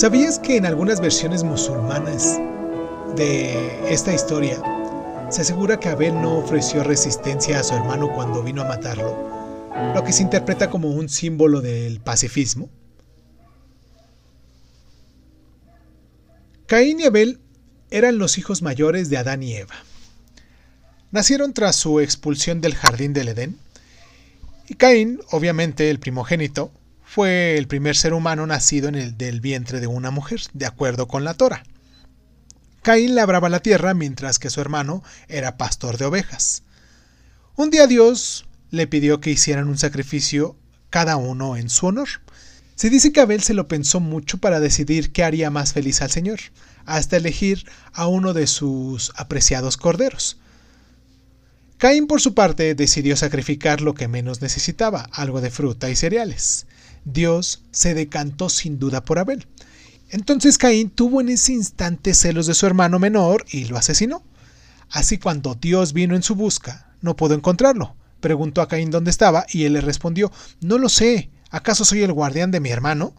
¿Sabías que en algunas versiones musulmanas de esta historia se asegura que Abel no ofreció resistencia a su hermano cuando vino a matarlo, lo que se interpreta como un símbolo del pacifismo? Caín y Abel eran los hijos mayores de Adán y Eva. Nacieron tras su expulsión del jardín del Edén, y Caín, obviamente el primogénito, fue el primer ser humano nacido en el del vientre de una mujer, de acuerdo con la Torah. Caín labraba la tierra mientras que su hermano era pastor de ovejas. Un día Dios le pidió que hicieran un sacrificio cada uno en su honor. Se dice que Abel se lo pensó mucho para decidir qué haría más feliz al Señor, hasta elegir a uno de sus apreciados corderos. Caín, por su parte, decidió sacrificar lo que menos necesitaba, algo de fruta y cereales. Dios se decantó sin duda por Abel. Entonces Caín tuvo en ese instante celos de su hermano menor y lo asesinó. Así cuando Dios vino en su busca, no pudo encontrarlo. Preguntó a Caín dónde estaba y él le respondió, no lo sé, ¿Acaso soy el guardián de mi hermano?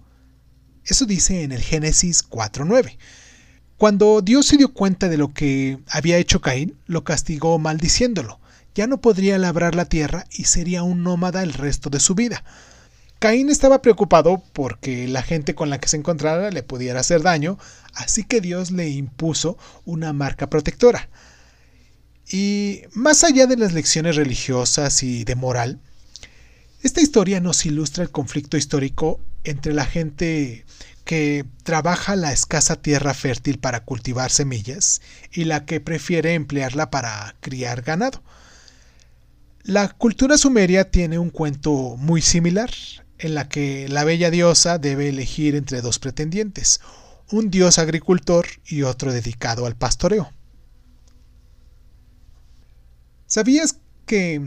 Eso dice en el Génesis 4.9. Cuando Dios se dio cuenta de lo que había hecho Caín, lo castigó maldiciéndolo. Ya no podría labrar la tierra y sería un nómada el resto de su vida. Caín estaba preocupado porque la gente con la que se encontrara le pudiera hacer daño, así que Dios le impuso una marca protectora. Y más allá de las lecciones religiosas y de moral, esta historia nos ilustra el conflicto histórico entre la gente que trabaja la escasa tierra fértil para cultivar semillas y la que prefiere emplearla para criar ganado. La cultura sumeria tiene un cuento muy similar, en la que la bella diosa debe elegir entre dos pretendientes, un dios agricultor y otro dedicado al pastoreo. ¿Sabías que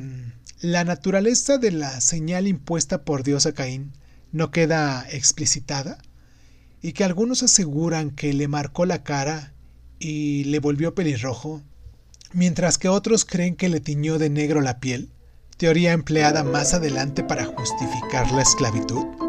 la naturaleza de la señal impuesta por Dios a Caín no queda explicitada y que algunos aseguran que le marcó la cara y le volvió pelirrojo, mientras que otros creen que le tiñó de negro la piel, teoría empleada más adelante para justificar la esclavitud.